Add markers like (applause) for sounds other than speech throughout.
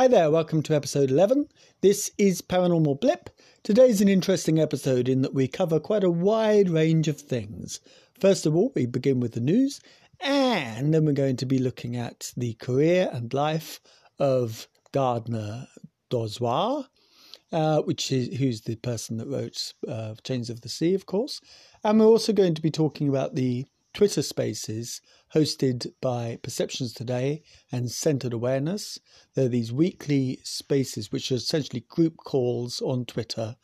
Hi there, welcome to episode 11. This is Paranormal Blip. Today's an interesting episode in that we cover quite a wide range of things. First of all, we begin with the news, and then we're going to be looking at the career and life of Gardner Dozois, uh, which is who's the person that wrote uh, Chains of the Sea, of course. And we're also going to be talking about the Twitter Spaces hosted by Perceptions Today and Centered Awareness. They're these weekly spaces, which are essentially group calls on Twitter,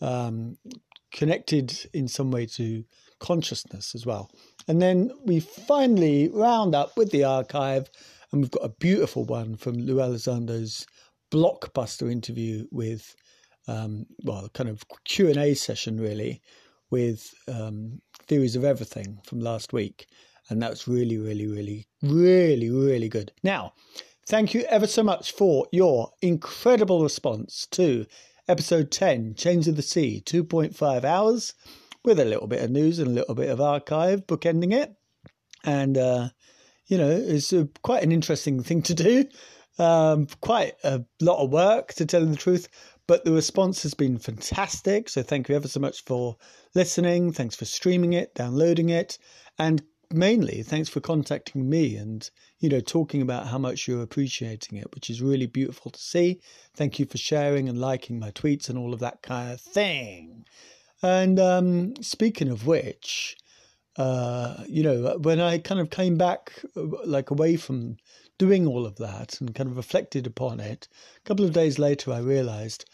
um, connected in some way to consciousness as well. And then we finally round up with the archive, and we've got a beautiful one from Lou Elizondo's blockbuster interview with, um, well, kind of Q and A session really, with um, theories of everything from last week. And that's really, really, really, really, really good. Now, thank you ever so much for your incredible response to episode 10, Chains of the Sea, 2.5 hours with a little bit of news and a little bit of archive bookending it. And, uh, you know, it's a, quite an interesting thing to do. Um, quite a lot of work, to tell you the truth, but the response has been fantastic. So thank you ever so much for listening. Thanks for streaming it, downloading it, and mainly thanks for contacting me and you know talking about how much you're appreciating it which is really beautiful to see thank you for sharing and liking my tweets and all of that kind of thing and um, speaking of which uh, you know when i kind of came back like away from doing all of that and kind of reflected upon it a couple of days later i realized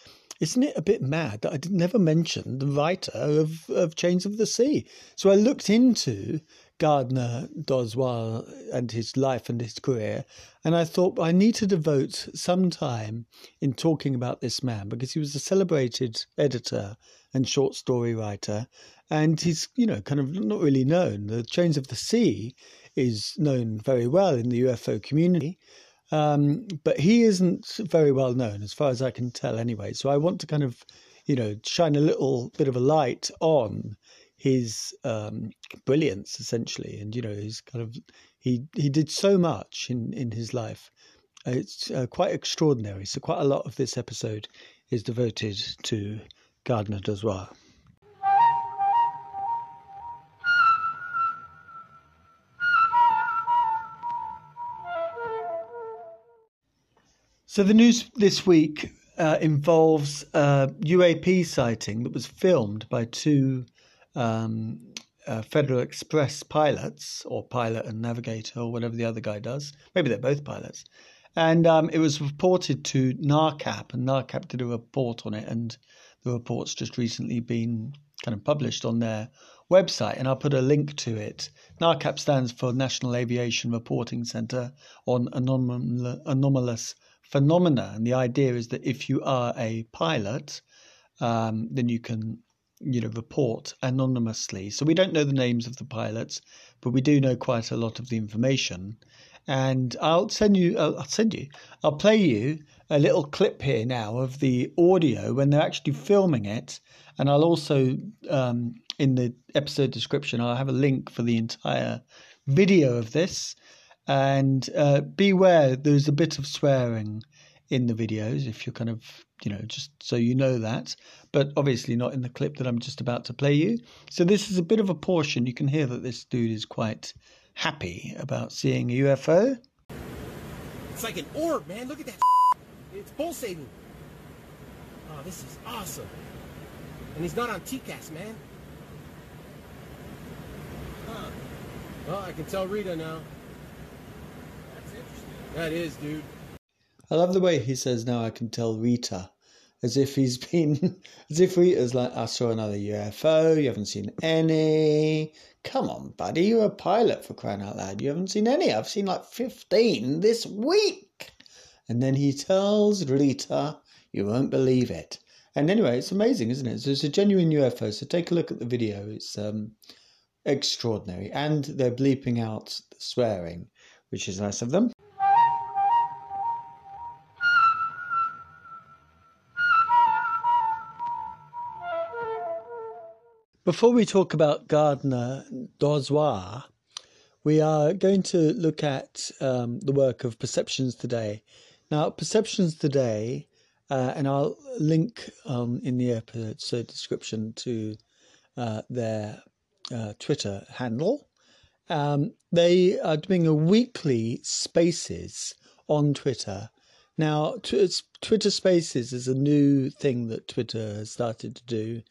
isn't it a bit mad that I never mentioned the writer of, of Chains of the Sea? So I looked into Gardner Dozois and his life and his career. And I thought I need to devote some time in talking about this man because he was a celebrated editor and short story writer. And he's, you know, kind of not really known. The Chains of the Sea is known very well in the UFO community. Um, but he isn't very well known as far as I can tell anyway. So I want to kind of, you know, shine a little bit of a light on his um, brilliance essentially, and you know he's kind of he he did so much in in his life. It's uh, quite extraordinary. So quite a lot of this episode is devoted to Gardner Dozois. So the news this week uh, involves a UAP sighting that was filmed by two um, uh, Federal Express pilots, or pilot and navigator, or whatever the other guy does. Maybe they're both pilots. And um, it was reported to NARCAP, and NARCAP did a report on it, and the report's just recently been kind of published on their website, and I'll put a link to it. NARCAP stands for National Aviation Reporting Center on Anom- Anomalous Phenomena, and the idea is that if you are a pilot, um, then you can you know, report anonymously. So we don't know the names of the pilots, but we do know quite a lot of the information. And I'll send you, I'll send you, I'll play you a little clip here now of the audio when they're actually filming it. And I'll also, um, in the episode description, I'll have a link for the entire video of this. And uh, beware, there's a bit of swearing in the videos if you're kind of you know just so you know that but obviously not in the clip that i'm just about to play you. So this is a bit of a portion. You can hear that this dude is quite happy about seeing a ufo it's like an orb man. Look at that (laughs) it's pulsating. Oh this is awesome. And he's not on TCAS, man. Huh. well i can tell rita now. That's interesting. That is dude I love the way he says now I can tell Rita. As if he's (laughs) been, as if Rita's like, I saw another UFO, you haven't seen any. Come on, buddy, you're a pilot for crying out loud. You haven't seen any. I've seen like 15 this week. And then he tells Rita, you won't believe it. And anyway, it's amazing, isn't it? So it's a genuine UFO. So take a look at the video. It's um, extraordinary. And they're bleeping out the swearing, which is nice of them. Before we talk about Gardner Dozois, we are going to look at um, the work of Perceptions today. Now, Perceptions Today, uh, and I'll link um, in the episode description to uh, their uh, Twitter handle. Um, they are doing a weekly Spaces on Twitter. Now, Twitter Spaces is a new thing that Twitter has started to do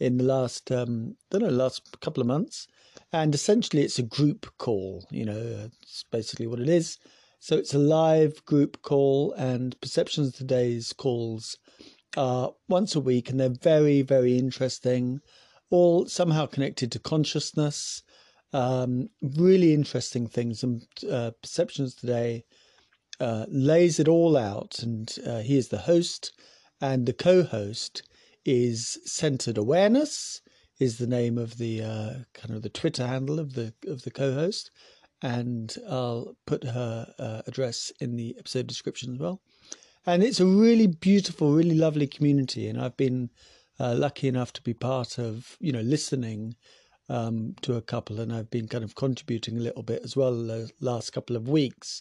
in the last, um, I don't know, last couple of months. And essentially, it's a group call. You know, it's basically what it is. So it's a live group call, and Perceptions Today's calls are once a week, and they're very, very interesting. All somehow connected to consciousness. Um, really interesting things. And uh, Perceptions Today uh, lays it all out, and uh, he is the host, and the co-host is Centered Awareness is the name of the uh, kind of the Twitter handle of the of the co-host, and I'll put her uh, address in the episode description as well. And it's a really beautiful, really lovely community, and I've been uh, lucky enough to be part of you know listening um, to a couple, and I've been kind of contributing a little bit as well the last couple of weeks,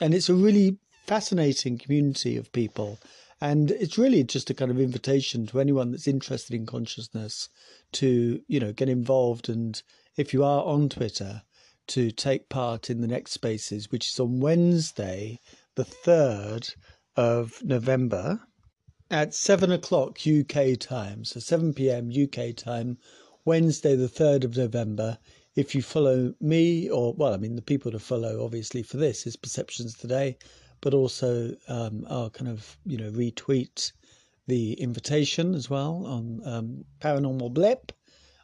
and it's a really fascinating community of people and it's really just a kind of invitation to anyone that's interested in consciousness to, you know, get involved. And if you are on Twitter, to take part in the next spaces, which is on Wednesday, the 3rd of November at 7 o'clock UK time. So 7 p.m. UK time, Wednesday, the 3rd of November. If you follow me, or, well, I mean, the people to follow obviously for this is Perceptions Today but also um, I'll kind of you know retweet the invitation as well on um, Paranormal Blip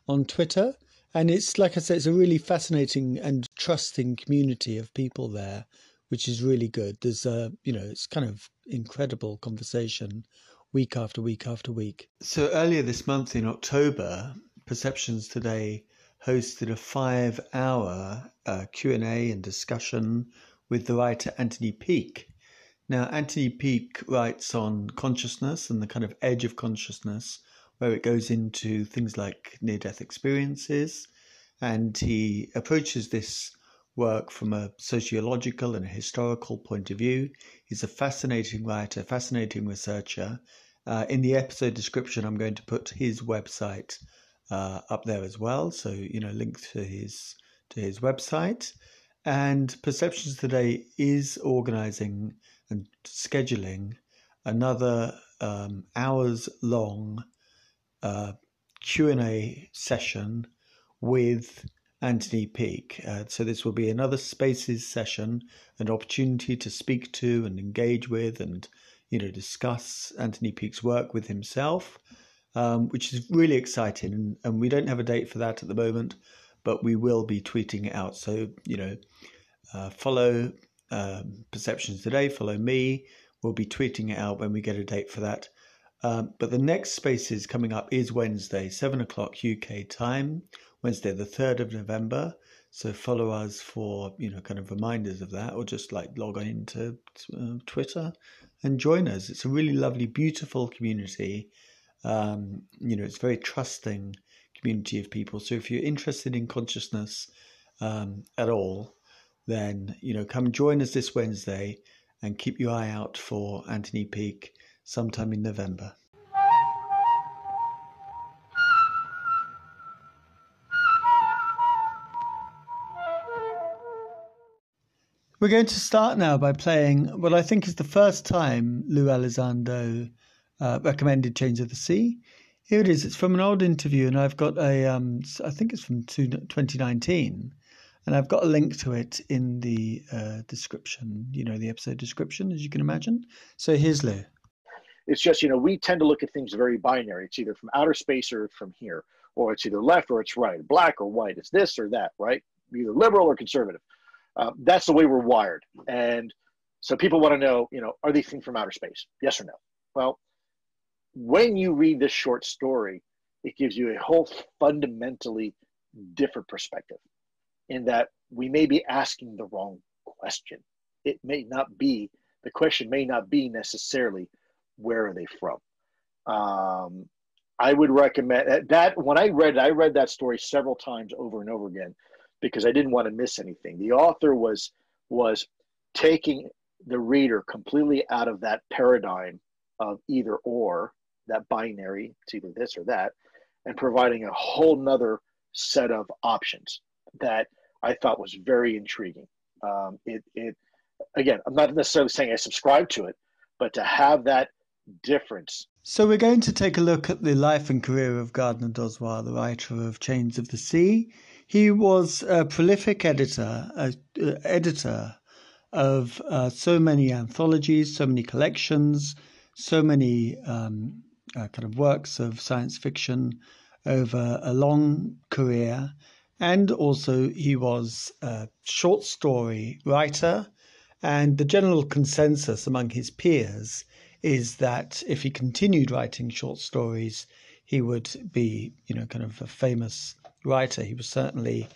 on Twitter. And it's like I said, it's a really fascinating and trusting community of people there, which is really good. There's a you know it's kind of incredible conversation week after week after week. So earlier this month in October, Perceptions Today hosted a five-hour uh, Q&A and discussion with the writer Anthony Peake. Now, Anthony Peake writes on consciousness and the kind of edge of consciousness, where it goes into things like near death experiences. And he approaches this work from a sociological and a historical point of view. He's a fascinating writer, fascinating researcher. Uh, in the episode description, I'm going to put his website uh, up there as well. So, you know, link to his to his website. And Perceptions Today is organizing and scheduling another um, hours long uh, Q&A session with Anthony Peake. Uh, so this will be another Spaces session, an opportunity to speak to and engage with and you know discuss Anthony Peake's work with himself, um, which is really exciting. And, and we don't have a date for that at the moment, but we will be tweeting it out. So, you know, uh, follow um, Perceptions Today, follow me. We'll be tweeting it out when we get a date for that. Um, but the next spaces coming up is Wednesday, 7 o'clock UK time, Wednesday, the 3rd of November. So follow us for, you know, kind of reminders of that, or just like log on into uh, Twitter and join us. It's a really lovely, beautiful community. Um, you know, it's very trusting community of people. So if you're interested in consciousness um, at all, then you know come join us this Wednesday and keep your eye out for Anthony Peake sometime in November. We're going to start now by playing what I think is the first time Lou Elizondo uh, recommended Chains of the Sea. Here it is. It's from an old interview, and I've got a, um, I think it's from 2019. And I've got a link to it in the uh, description, you know, the episode description, as you can imagine. So here's Lou. It's just, you know, we tend to look at things very binary. It's either from outer space or from here, or it's either left or it's right, black or white. It's this or that, right? Either liberal or conservative. Uh, that's the way we're wired. And so people want to know, you know, are these things from outer space? Yes or no? Well, when you read this short story, it gives you a whole fundamentally different perspective in that we may be asking the wrong question. It may not be, the question may not be necessarily where are they from. Um, I would recommend that when I read I read that story several times over and over again because I didn't want to miss anything. The author was was taking the reader completely out of that paradigm of either or, that binary, it's either this or that, and providing a whole nother set of options that I thought was very intriguing. Um, it, it, again, I'm not necessarily saying I subscribe to it, but to have that difference. So we're going to take a look at the life and career of Gardner Dozois, the writer of Chains of the Sea. He was a prolific editor, a, editor of uh, so many anthologies, so many collections, so many um, uh, kind of works of science fiction over a long career. And also, he was a short story writer. And the general consensus among his peers is that if he continued writing short stories, he would be, you know, kind of a famous writer. He was certainly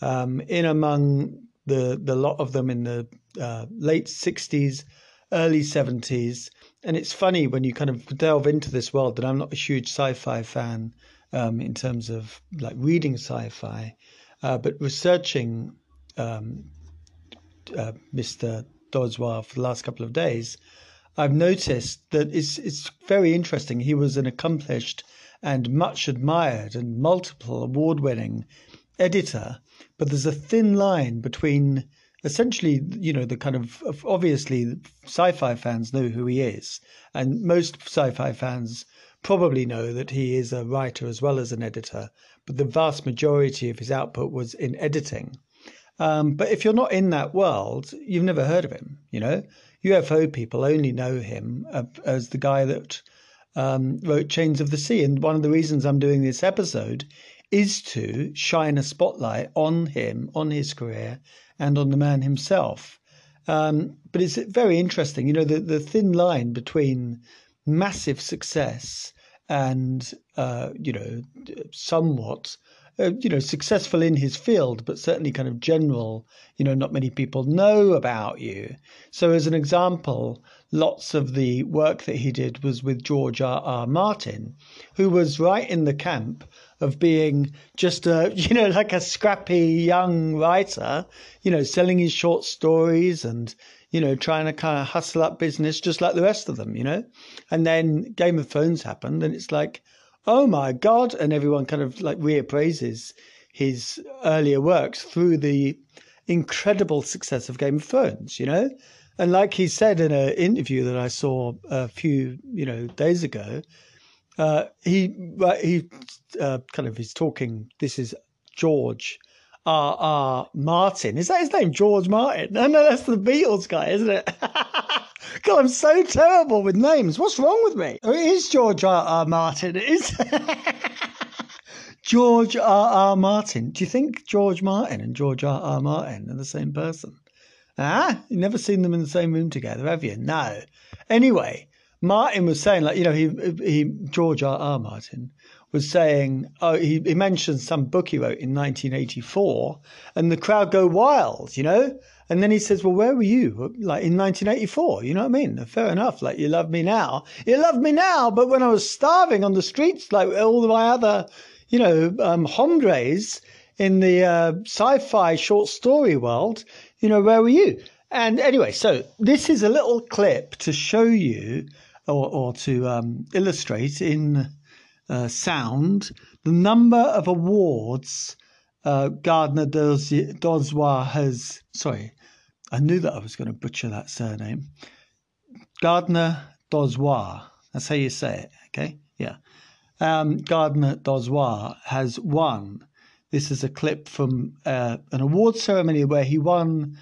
um, in among the the lot of them in the uh, late 60s, early 70s. And it's funny when you kind of delve into this world that I'm not a huge sci fi fan um, in terms of like reading sci fi, uh, but researching um, uh, Mr. Dozois for the last couple of days, I've noticed that it's, it's very interesting. He was an accomplished and much admired and multiple award winning editor, but there's a thin line between essentially, you know, the kind of obviously sci-fi fans know who he is, and most sci-fi fans probably know that he is a writer as well as an editor. But the vast majority of his output was in editing. Um, but if you're not in that world, you've never heard of him. You know, UFO people only know him as the guy that um, wrote Chains of the Sea. And one of the reasons I'm doing this episode is to shine a spotlight on him, on his career, and on the man himself. Um, but it's very interesting, you know, the, the thin line between massive success and, uh, you know, somewhat uh, you know, successful in his field, but certainly kind of general, you know, not many people know about you. So, as an example, lots of the work that he did was with George R. R. Martin, who was right in the camp of being just a, (laughs) you know, like a scrappy young writer, you know, selling his short stories and, you know, trying to kind of hustle up business just like the rest of them, you know. And then Game of Thrones happened, and it's like, oh my God. And everyone kind of like reappraises his earlier works through the incredible success of Game of Thrones, you know? And like he said in an interview that I saw a few, you know, days ago, uh, he he uh, kind of is talking. This is George R. R. Martin. Is that his name? George Martin? No, no, that's the Beatles guy, isn't it? (laughs) God, I'm so terrible with names. What's wrong with me? Oh, it is George R. R. Martin. It is (laughs) George R. R. Martin. Do you think George Martin and George R. R. Martin are the same person? Ah, you never seen them in the same room together, have you? No. Anyway, Martin was saying, like, you know, he he George R. R. Martin was saying, oh, he, he mentioned some book he wrote in 1984, and the crowd go wild, you know. And then he says, well, where were you, like in 1984? You know what I mean? Fair enough. Like you love me now, you love me now, but when I was starving on the streets, like all my other, you know, um, hombres in the uh, sci-fi short story world, you know, where were you? And anyway, so this is a little clip to show you or, or to um, illustrate in uh, sound, the number of awards uh, Gardner Dozois has. Sorry, I knew that I was going to butcher that surname. Gardner Dozois. That's how you say it. Okay, yeah. Um, Gardner Dozois has won. This is a clip from uh, an award ceremony where he won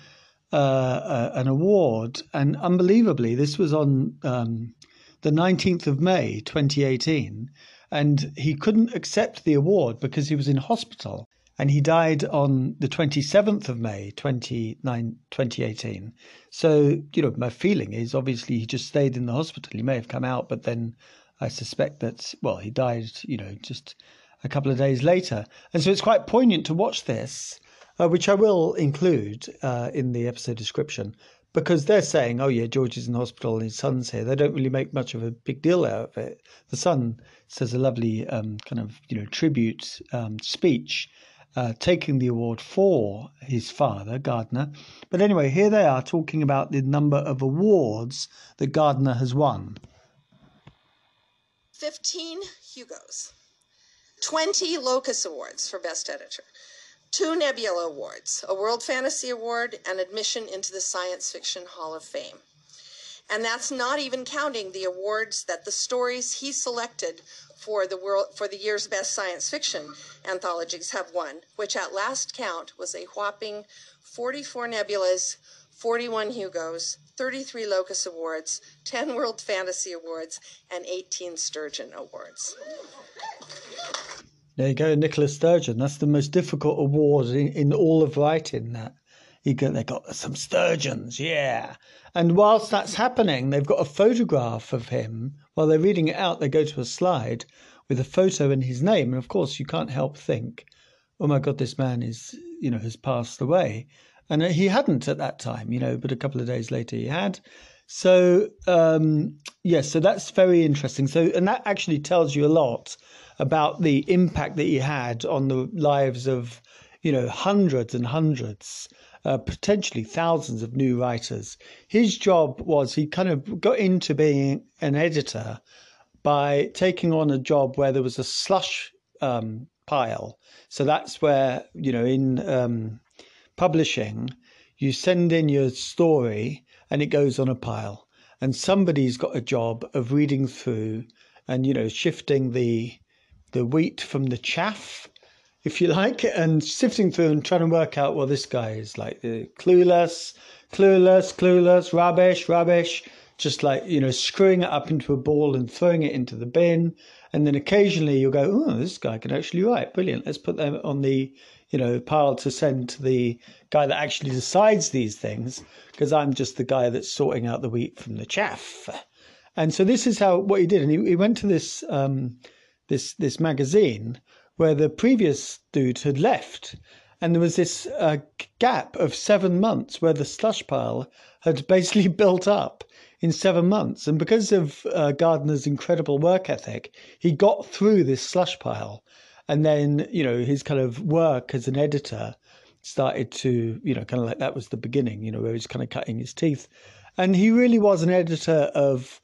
uh, uh, an award, and unbelievably, this was on um, the 19th of May, 2018 and he couldn't accept the award because he was in hospital and he died on the 27th of May 2018. So, you know, my feeling is obviously he just stayed in the hospital. He may have come out, but then I suspect that, well, he died, you know, just a couple of days later. And so it's quite poignant to watch this, uh, which I will include uh, in the episode description because they're saying, oh, yeah, George is in hospital and his son's here. They don't really make much of a big deal out of it. The son says a lovely um, kind of, you know, tribute um, speech. uh, taking the award for his father, Gardner. But anyway, here they are talking about the number of awards that Gardner has won 15 Hugos, 20 Locus Awards for Best Editor, two Nebula Awards, a World Fantasy Award, and admission into the Science Fiction Hall of Fame. And that's not even counting the awards that the stories he selected for the world for the year's best science fiction anthologies have won, which at last count was a whopping 44 Nebulas, 41 Hugos, 33 Locus Awards, 10 World Fantasy Awards, and 18 Sturgeon Awards. There you go, Nicholas Sturgeon. That's the most difficult award in, in all of writing. That you got, they got some sturgeons, yeah. And whilst that's happening, they've got a photograph of him. While they're reading it out, they go to a slide with a photo and his name. And of course, you can't help think, oh my God, this man is, you know, has passed away. And he hadn't at that time, you know, but a couple of days later he had. So, um, yes, so that's very interesting. So, and that actually tells you a lot about the impact that he had on the lives of, you know, hundreds and hundreds, uh, potentially thousands of new writers. His job was he kind of got into being an editor by taking on a job where there was a slush um, pile. So that's where, you know, in um, publishing, you send in your story and it goes on a pile. And somebody's got a job of reading through and, you know, shifting the the wheat from the chaff, if you (laughs) like, and sifting through and trying to work out, well, this guy is like uh, clueless, clueless, clueless, rubbish, rubbish, just like, you know, screwing it up into a ball and throwing it into the bin. And then occasionally you'll go, oh, this guy can actually write. Brilliant. Let's put them on the, you know, pile to send to the guy that actually decides these things, because I'm just the guy that's sorting out the wheat from the chaff. And so this is how what he did. And he, he went to this um, this this magazine where the previous dude had left, and there was this uh, gap of seven months where the slush pile had basically (laughs) built up in seven months. And because of uh, Gardner's incredible work ethic, he got through this slush pile. And then, you know, his kind of work as an editor started to, you know, kind of like that was the beginning, you know, where he's kind of cutting his teeth. And he really was an editor of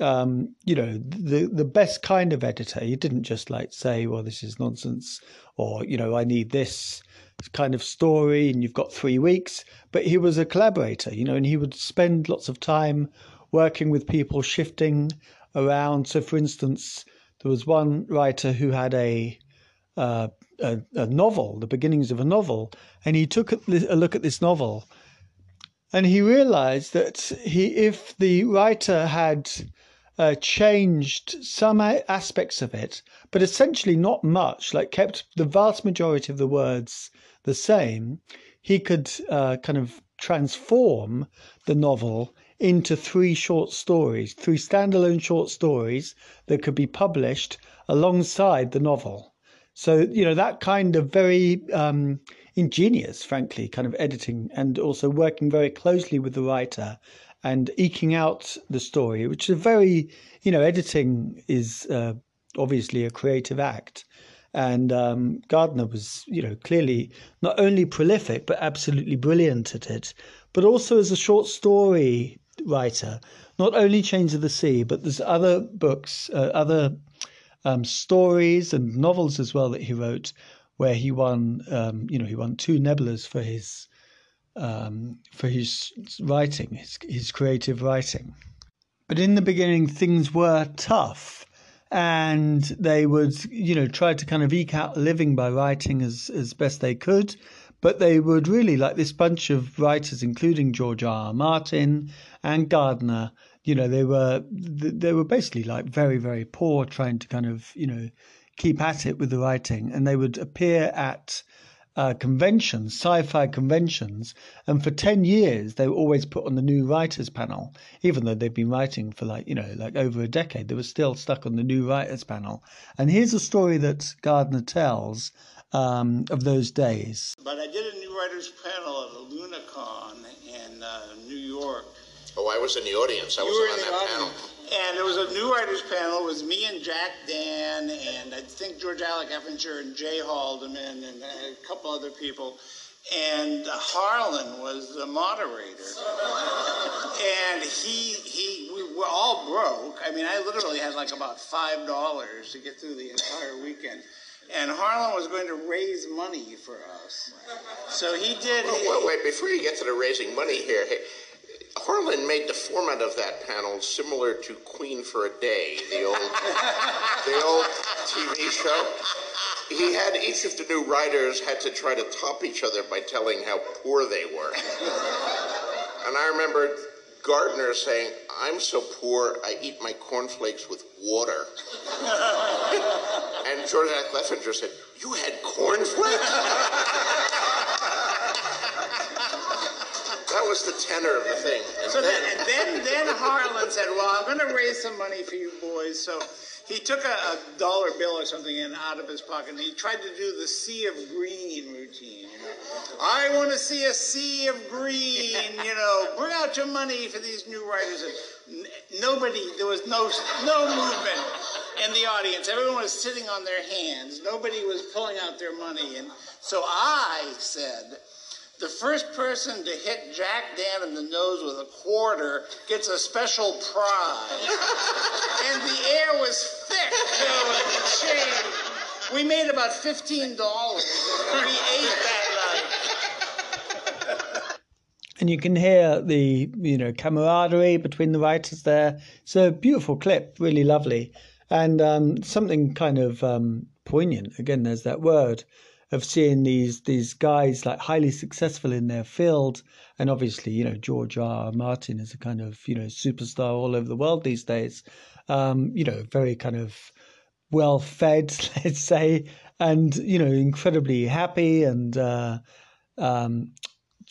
um, you know, the the best kind of editor. He didn't just like say, "Well, this is nonsense," or you know, "I need this kind of story," and you've got three weeks. But he was a collaborator, you know, and he would spend lots of time working with people, shifting around. So, for instance, there was one writer who had a uh, a, a novel, the beginnings of a novel, and he took a look at this novel, and he realized that he, if the writer had uh, changed some aspects of it, but essentially not much, like kept the vast majority of the words the same, he could uh, kind of transform the novel into three short stories, three standalone short stories that could be published alongside the novel. So, you know, that kind of very um, ingenious, frankly, kind of editing and also working very closely with the writer and eking out the story, which is a very, you know, editing is uh, obviously a creative act. And um, Gardner was, you know, clearly not only prolific, but absolutely brilliant at it, but also as a short story writer. Not only Chains of the Sea, but there's other books, uh, other um, stories and novels as well that he wrote, where he won, um, you know, he won two Nebulas for his um, for his writing, his, his creative writing. But in the beginning, things were tough, and they would, you know, try to kind of eke out a living by writing as, as best they could. But they would really, like this bunch of writers, including George R. R. Martin and Gardner, you know, they were they were basically like very very poor, trying to kind of you know keep at it with the writing, and they would appear at uh, conventions, sci-fi conventions, and for ten years they were always put on the new writers panel, even though they've been writing for like you know like over a decade. They were still stuck on the new writers panel. And here's a story that Gardner tells um, of those days. But I did a new writers panel at a LunaCon in uh, New York. Oh, I was in the audience. I you was were on in that the panel. audience. And there was a new writers panel. It was me and Jack Dann, and I think George Alec Effinger and Jay Haldeman, and a couple other people. And Harlan was the moderator, and he he we were all broke. I mean, I literally had like about five dollars to get through the entire weekend. And Harlan was going to raise money for us, so he did. Well, wait, wait, before you get to the raising money here, hey, Harlan made the format of that panel similar to Queen for a Day, the old, the old TV show. He had each of the new writers had to try to top each other by telling how poor they were. and I remember Gardner saying, I'm so poor, I eat my cornflakes with water. and George Effinger said, You had cornflakes? Was the tenor of the thing. And So then, then, then, Harlan said, "Well, I'm going to raise some money for you boys." So he took a, a dollar bill or something and out of his pocket, and he tried to do the sea of green routine. You know, I want to see a sea of green. You know, (laughs) bring out your money for these new writers. And nobody, there was no no movement in the audience. Everyone was sitting on their hands. Nobody was pulling out their money, and so I said. The first person to hit Jack Dann in the nose with a quarter gets a special prize. and the air was thick, you know, with change. We made about $15. We ate that night. and you can hear the you know camaraderie between the writers there. It's a beautiful clip, really lovely, and um, something kind of um, poignant. Again, there's that word of seeing these these guys like highly successful in their field, and obviously you know George R. R. Martin is a kind of you know superstar all over the world these days. Um, you know, very kind of well fed, (laughs) let's say, and you know incredibly happy and. Uh, um,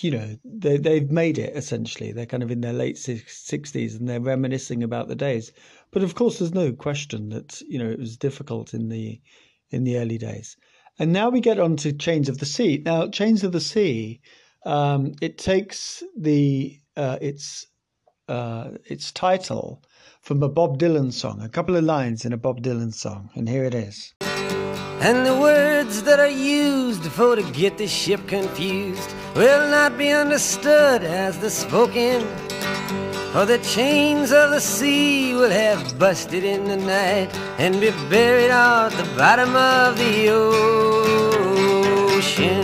you know they they've made it essentially. They're kind of in their late sixties and they're reminiscing about the days. But of course, there's no question that you know it was difficult in the in the early days. And now we get on to Chains of the Sea. Now, Chains of the Sea, um, it takes the uh, its uh, its title from a Bob Dylan song, a couple of lines in a Bob Dylan song, and here it is. And the words that are used for to get the ship confused will not be understood as the spoken. For the chains of the sea will have busted in the night and be buried at the bottom of the ocean.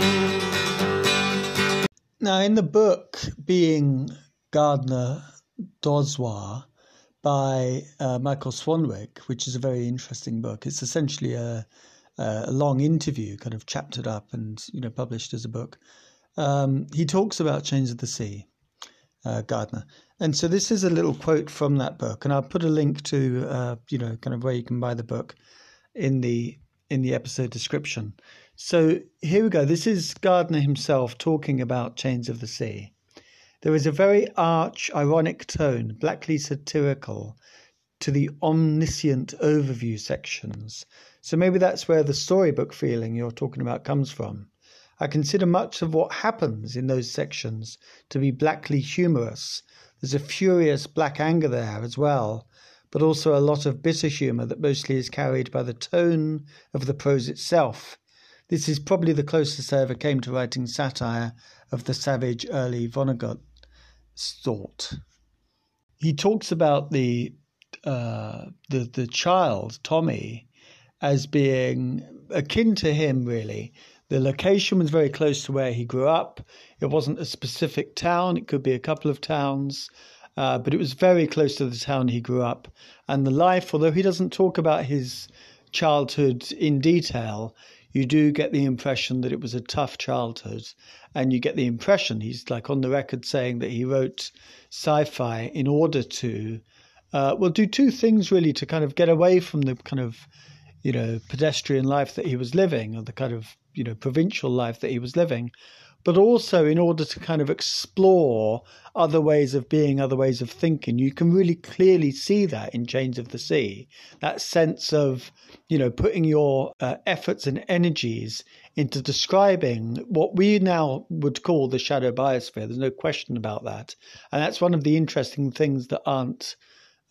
Now, in the book, being Gardner Dozois by uh, Michael Swanwick, which is a very interesting book, it's essentially a a long interview, kind of chaptered up and you know published as a book. Um, he talks about Chains of the Sea, uh, Gardner, and so this is a little quote from that book, and I'll put a link to uh, you know kind of where you can buy the book in the in the episode description. So here we go. This is Gardner himself talking about Chains of the Sea. There is a very arch, ironic tone, blackly satirical, to the omniscient overview sections so maybe that's where the storybook feeling you're talking about comes from. I consider much of what happens in those sections to be blackly humorous. There's a furious black anger there as well, but also a lot of bitter humour that mostly is carried by the tone of the prose itself. This is probably the closest I ever came to writing satire of the savage early Vonnegut thought. He talks about the uh, the the child Tommy as being akin to him, really. The location was very close to where he grew up. It wasn't a specific town, it could be a couple of towns, uh, but it was very close to the town he grew up. And the life, although he doesn't talk about his childhood in detail, you do get the impression that it was a tough childhood. And you get the impression he's like on the record saying that he wrote sci fi in order to, uh, well, do two things really to kind of get away from the kind of you know, pedestrian life that he was living or the kind of, you know, provincial life that he was living, but also in order to kind of explore other ways of being, other ways of thinking. You can really clearly see that in Chains of the Sea, that sense of, you know, putting your uh, efforts and energies into describing what we now would call the shadow biosphere. There's no question about that. And that's one of the interesting things that aren't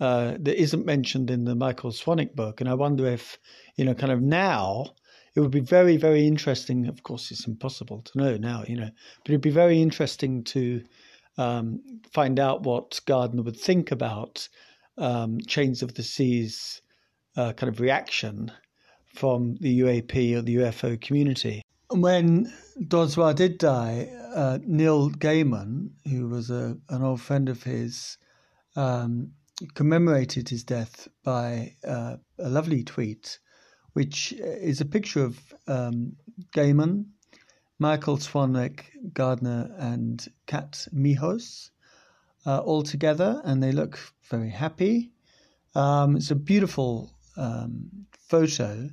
uh, that isn't mentioned in the Michael Swanwick book. And I wonder if, you know, kind of now it would be very, very interesting. Of course, it's impossible to know now, you know, but it'd be very interesting to um, find out what Gardner would think about um, Chains of the Seas uh, kind of reaction from the UAP or the UFO community. When Dozois did die, uh, Neil Gaiman, who was a, an old friend of his, um, commemorated his death by uh, a lovely tweet, which is a picture of um, Gaiman, Michael Swanwick, Gardner, and Kat Mijos uh, all together, and they look very happy. Um, it's a beautiful um, photo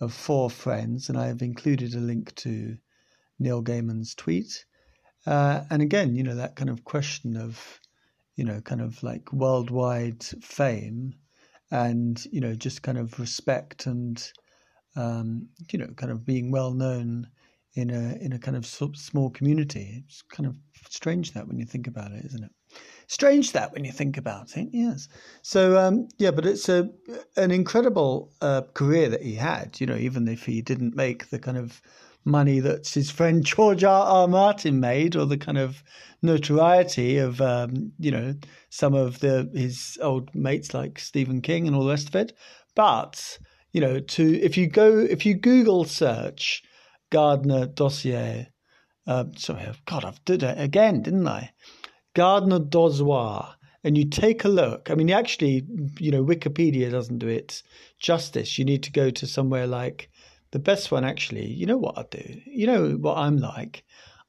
of four friends, and I have included a link to Neil Gaiman's tweet. Uh, and again, you know, that kind of question of you know, kind of like worldwide fame and, you know, just kind of respect and, um, you know, kind of being well known in a in a kind of small community. It's kind of strange that when you think about it, isn't it? Strange that when you think about it, yes. So um, yeah, but it's a an incredible uh, career that he had. You know, even if he didn't make the kind of money that his friend George R. R. Martin made, or the kind of notoriety of um, you know some of the his old mates like Stephen King and all the rest of it. But you know, to if you go if you Google search Gardner dossier, uh, sorry, God, I've did it again, didn't I? Gardner Dozois and you take a look. I mean, actually, you know, Wikipedia doesn't do it justice. You need to go to somewhere like the best one, actually, you know what I'll do? You know what I'm like?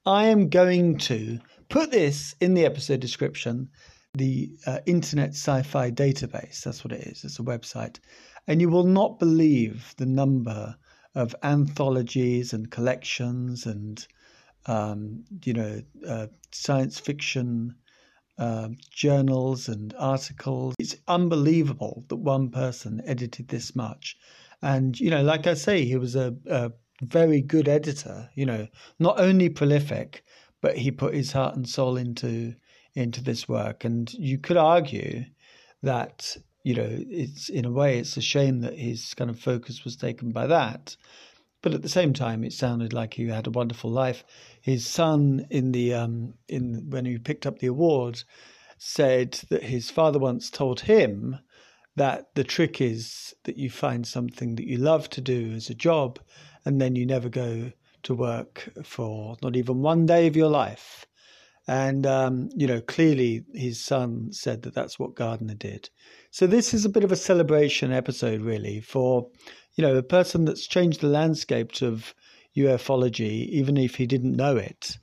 I am going to put this in the episode description the uh, Internet Sci Fi Database. That's what it is, it's a website. And you will not believe the number of anthologies and collections and, um, you know, uh, science fiction. Uh, journals and articles. It's unbelievable that one person edited this much. And, you know, like I say, he was a, a very good editor, you know, not only prolific, but he put his heart and soul into into this work. And you could argue that, you know, it's in a way it's a shame that his kind of focus was taken by that. But at the same time, it sounded like he had a wonderful life. His son, in the um, in when he picked up the award, said that his father once told him that the trick is that you find something that you love to do as a job and then you never go to work for not even one day of your life. And, um, you know, clearly his son said that that's what Gardner did. So this is a bit of a celebration episode, really, for, you know, a person that's changed the landscape of ufology, even if he didn't know it.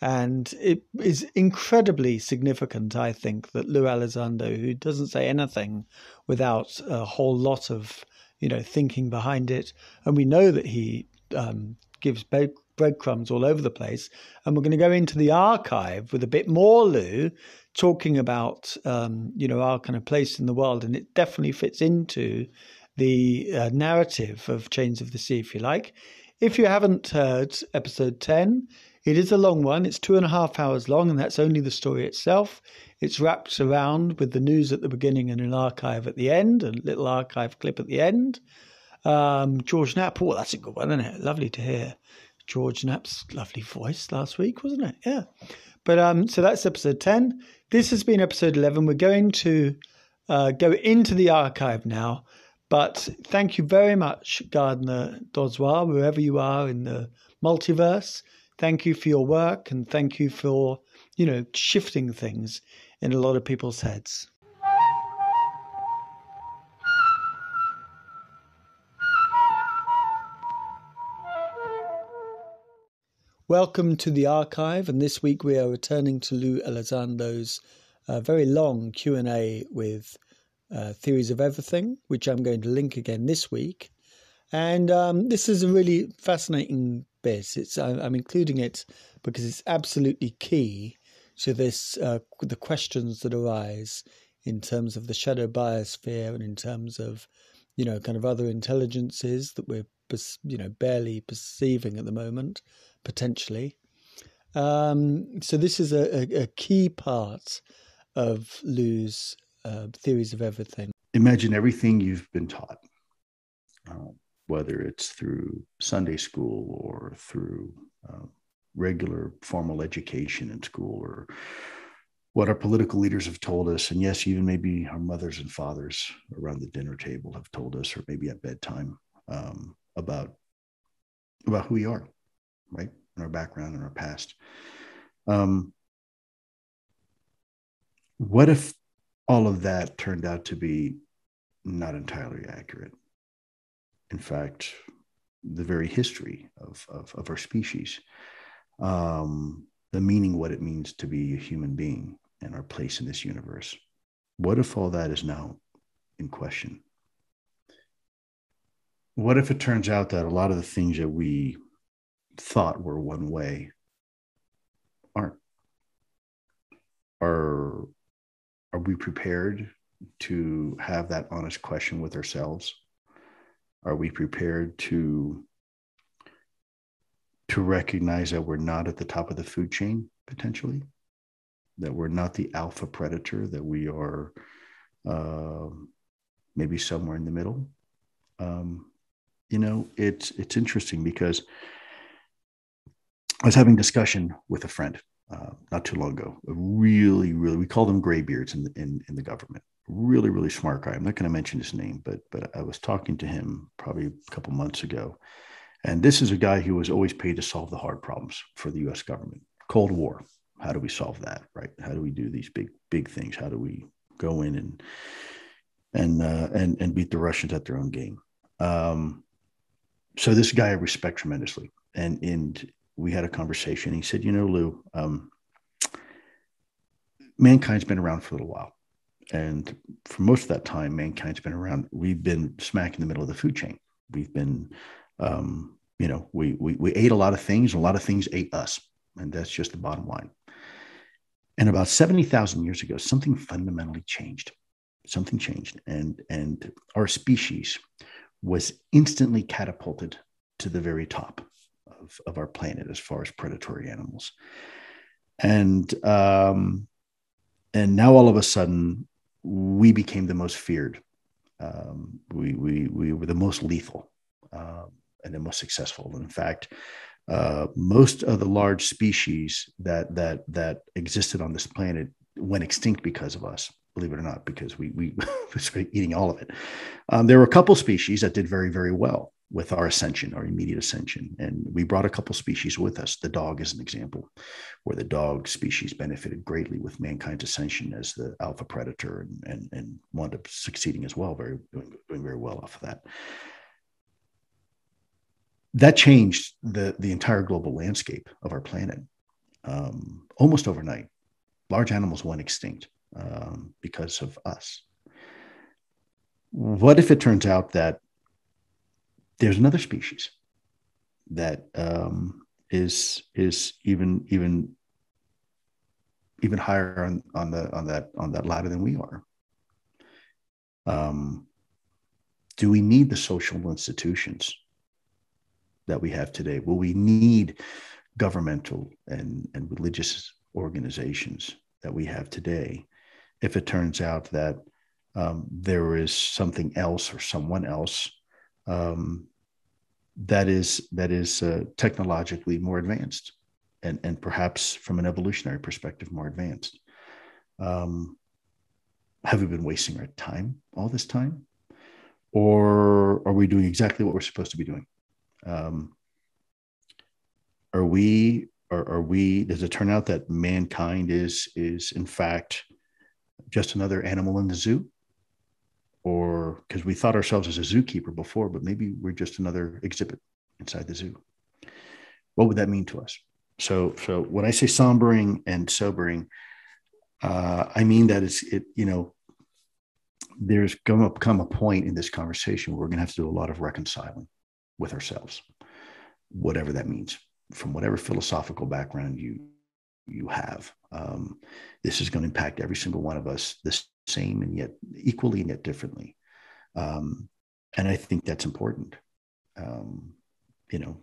And it is incredibly significant, I think, that Lou Elizondo, who doesn't say anything without a whole lot of, you know, thinking behind it, and we know that he um, gives breadcrumbs all over the place. And we're going to go into the archive with a bit more Lou talking about, um, you know, our kind of place in the world. And it definitely fits into the uh, narrative of Chains of the Sea, if you like. If you haven't heard episode 10, it is a long one. It's two and a half hours long, and that's only the story itself. It's wrapped around with the news at the beginning and an archive at the end, a little archive clip at the end. Um, George Knapp, oh, that's a good one, isn't it? Lovely to hear George Knapp's lovely voice last week, wasn't it? Yeah. But um, so that's episode 10. This has been episode 11. We're going to uh, go into the archive now. But thank you very much, Gardner Dozois, wherever you are in the multiverse. Thank you for your work and thank you for, you know, shifting things in a lot of people's heads. Welcome to the archive, and this week we are returning to Lou Elizondo's uh, very long Q and A with uh, Theories of Everything, which I'm going to link again this week. And um, this is a really fascinating bit. It's I'm including it because it's absolutely key to this uh, the questions that arise in terms of the shadow biosphere and in terms of you know kind of other intelligences that we're you know barely perceiving at the moment potentially. Um, so this is a, a, a, key part of Lou's uh, theories of everything. Imagine everything you've been taught, uh, whether it's through Sunday school or through uh, regular formal education in school or what our political leaders have told us. And yes, even maybe our mothers and fathers around the dinner table have told us, or maybe at bedtime, um, about, about who we are, right? Our background and our past. Um, what if all of that turned out to be not entirely accurate? In fact, the very history of, of, of our species, um, the meaning, what it means to be a human being, and our place in this universe. What if all that is now in question? What if it turns out that a lot of the things that we thought were one way aren't? Are, are we prepared to have that honest question with ourselves? Are we prepared to to recognize that we're not at the top of the food chain potentially? that we're not the alpha predator, that we are uh, maybe somewhere in the middle. Um, you know, it's it's interesting because I was having discussion with a friend uh, not too long ago. Really, really, we call them graybeards in the, in, in the government. Really, really smart guy. I'm not going to mention his name, but but I was talking to him probably a couple months ago, and this is a guy who was always paid to solve the hard problems for the U.S. government. Cold War, how do we solve that right? How do we do these big big things? How do we go in and and uh, and and beat the russians at their own game? Um, so this guy i respect tremendously. And and we had a conversation. He said you know lou um, mankind's been around for a little while and for most of that time mankind's been around we've been smack in the middle of the food chain we've been um, you know we, we we ate a lot of things a lot of things ate us and that's just the bottom line and about 70,000 years ago, something fundamentally changed. Something changed. And, and our species was instantly catapulted to the very top of, of our planet as far as predatory animals. And, um, and now all of a sudden, we became the most feared. Um, we, we, we were the most lethal uh, and the most successful. And in fact, uh, most of the large species that that that existed on this planet went extinct because of us believe it or not because we we (laughs) started eating all of it um, there were a couple species that did very very well with our ascension our immediate ascension and we brought a couple species with us the dog is an example where the dog species benefited greatly with mankind's ascension as the alpha predator and and, and wound up succeeding as well very doing, doing very well off of that that changed the the entire global landscape of our planet um, almost overnight. Large animals went extinct um, because of us. What if it turns out that there's another species that um, is is even even even higher on, on the on that on that ladder than we are? Um, do we need the social institutions that we have today? Will we need governmental and, and religious organizations that we have today if it turns out that um, there is something else or someone else um, that is that is uh, technologically more advanced and, and perhaps from an evolutionary perspective more advanced. Um, have we been wasting our time all this time? Or are we doing exactly what we're supposed to be doing? Um, are we are, are we does it turn out that mankind is is in fact just another animal in the zoo or because we thought ourselves as a zookeeper before but maybe we're just another exhibit inside the zoo. What would that mean to us? So so when i say sombering and sobering uh, i mean that it's it you know there's going to come a point in this conversation where we're going to have to do a lot of reconciling with ourselves, whatever that means, from whatever philosophical background you you have. Um, this is going to impact every single one of us. The same and yet equally and yet differently. Um, and I think that's important. Um, you know,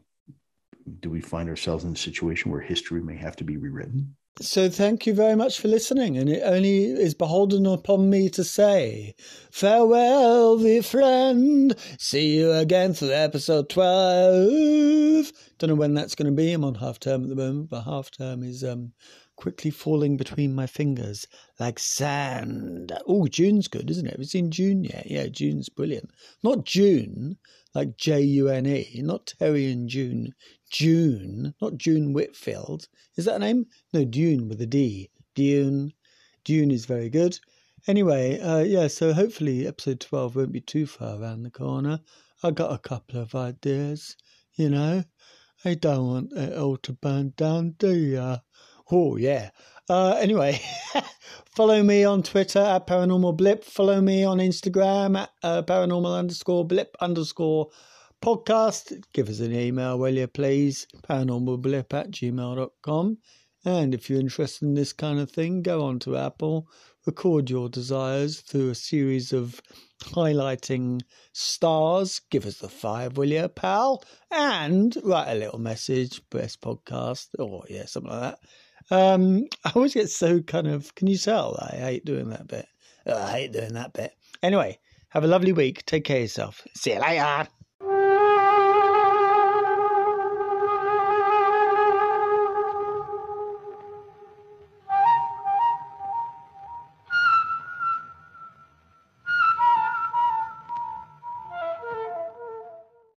do we find ourselves in a situation where history may have to be rewritten So thank you very much for listening, and it only is beholden upon me to say farewell, dear friend. See you again for episode twelve. Don't know when that's going to be. I'm on half term at the moment, but half term is um quickly falling between my fingers like sand. Oh, June's good, isn't it? Have you seen June yet? Yeah, June's brilliant. Not June, like J U N E, not Terry and June. June, not June Whitfield. Is that a name? No, Dune with a D. Dune. Dune is very good. Anyway, uh, yeah, so hopefully episode 12 won't be too far around the corner. I got a couple of ideas, you know. I don't want it all to burn down, do ya? Oh, yeah. Uh, anyway, (laughs) follow me on Twitter at Paranormal Blip. Follow me on Instagram at uh, paranormal underscore blip underscore podcast. Give us an email, will you, please? Paranormalblip at gmail.com. And if you're interested in this kind of thing, go on to Apple, record your desires through a series of highlighting stars. Give us the five, will you, pal? And write a little message, best podcast, or yeah, something like that. Um, (laughs) I always get so kind of, can you tell? I hate doing that bit. I hate doing that bit. Anyway, have a lovely week. Take care of yourself. See you later.